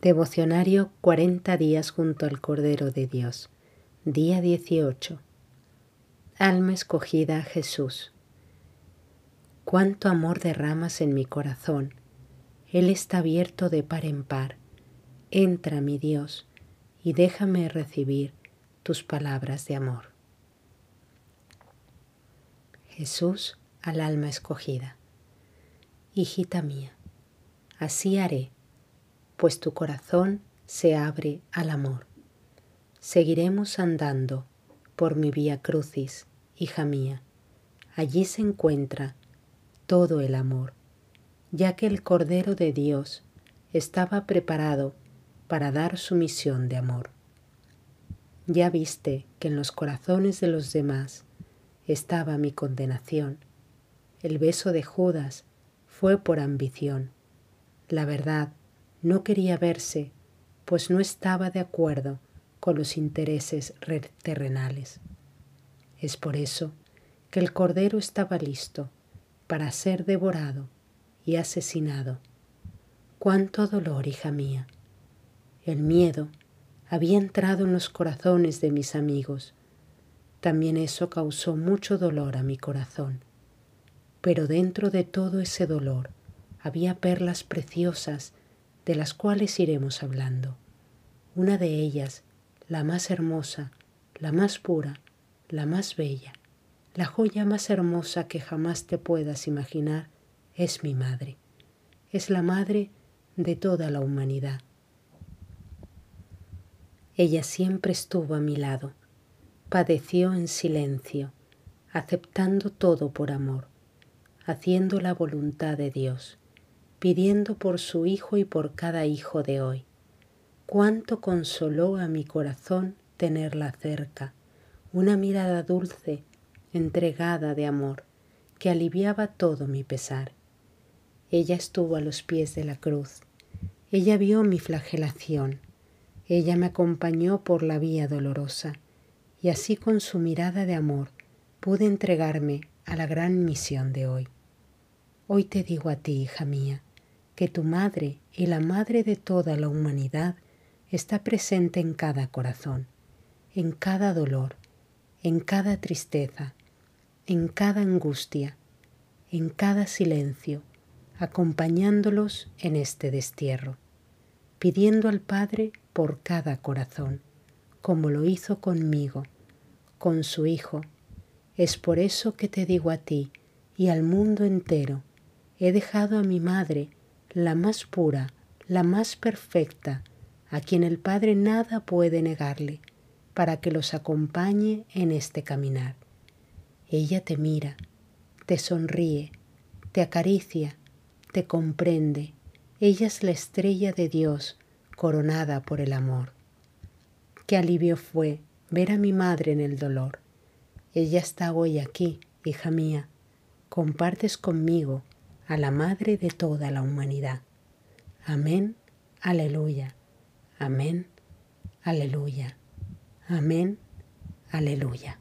Devocionario 40 días junto al Cordero de Dios. Día 18. Alma escogida a Jesús. Cuánto amor derramas en mi corazón. Él está abierto de par en par. Entra, mi Dios, y déjame recibir tus palabras de amor. Jesús al alma escogida. Hijita mía, así haré pues tu corazón se abre al amor. Seguiremos andando por mi vía crucis, hija mía. Allí se encuentra todo el amor, ya que el Cordero de Dios estaba preparado para dar su misión de amor. Ya viste que en los corazones de los demás estaba mi condenación. El beso de Judas fue por ambición. La verdad no quería verse, pues no estaba de acuerdo con los intereses terrenales. Es por eso que el Cordero estaba listo para ser devorado y asesinado. Cuánto dolor, hija mía. El miedo había entrado en los corazones de mis amigos. También eso causó mucho dolor a mi corazón. Pero dentro de todo ese dolor había perlas preciosas de las cuales iremos hablando. Una de ellas, la más hermosa, la más pura, la más bella, la joya más hermosa que jamás te puedas imaginar, es mi madre. Es la madre de toda la humanidad. Ella siempre estuvo a mi lado, padeció en silencio, aceptando todo por amor, haciendo la voluntad de Dios pidiendo por su hijo y por cada hijo de hoy. Cuánto consoló a mi corazón tenerla cerca, una mirada dulce, entregada de amor, que aliviaba todo mi pesar. Ella estuvo a los pies de la cruz, ella vio mi flagelación, ella me acompañó por la vía dolorosa, y así con su mirada de amor pude entregarme a la gran misión de hoy. Hoy te digo a ti, hija mía, que tu madre y la madre de toda la humanidad está presente en cada corazón, en cada dolor, en cada tristeza, en cada angustia, en cada silencio, acompañándolos en este destierro, pidiendo al Padre por cada corazón, como lo hizo conmigo, con su Hijo. Es por eso que te digo a ti y al mundo entero, he dejado a mi madre la más pura, la más perfecta, a quien el Padre nada puede negarle, para que los acompañe en este caminar. Ella te mira, te sonríe, te acaricia, te comprende. Ella es la estrella de Dios coronada por el amor. Qué alivio fue ver a mi madre en el dolor. Ella está hoy aquí, hija mía. Compartes conmigo a la Madre de toda la humanidad. Amén, aleluya, amén, aleluya, amén, aleluya.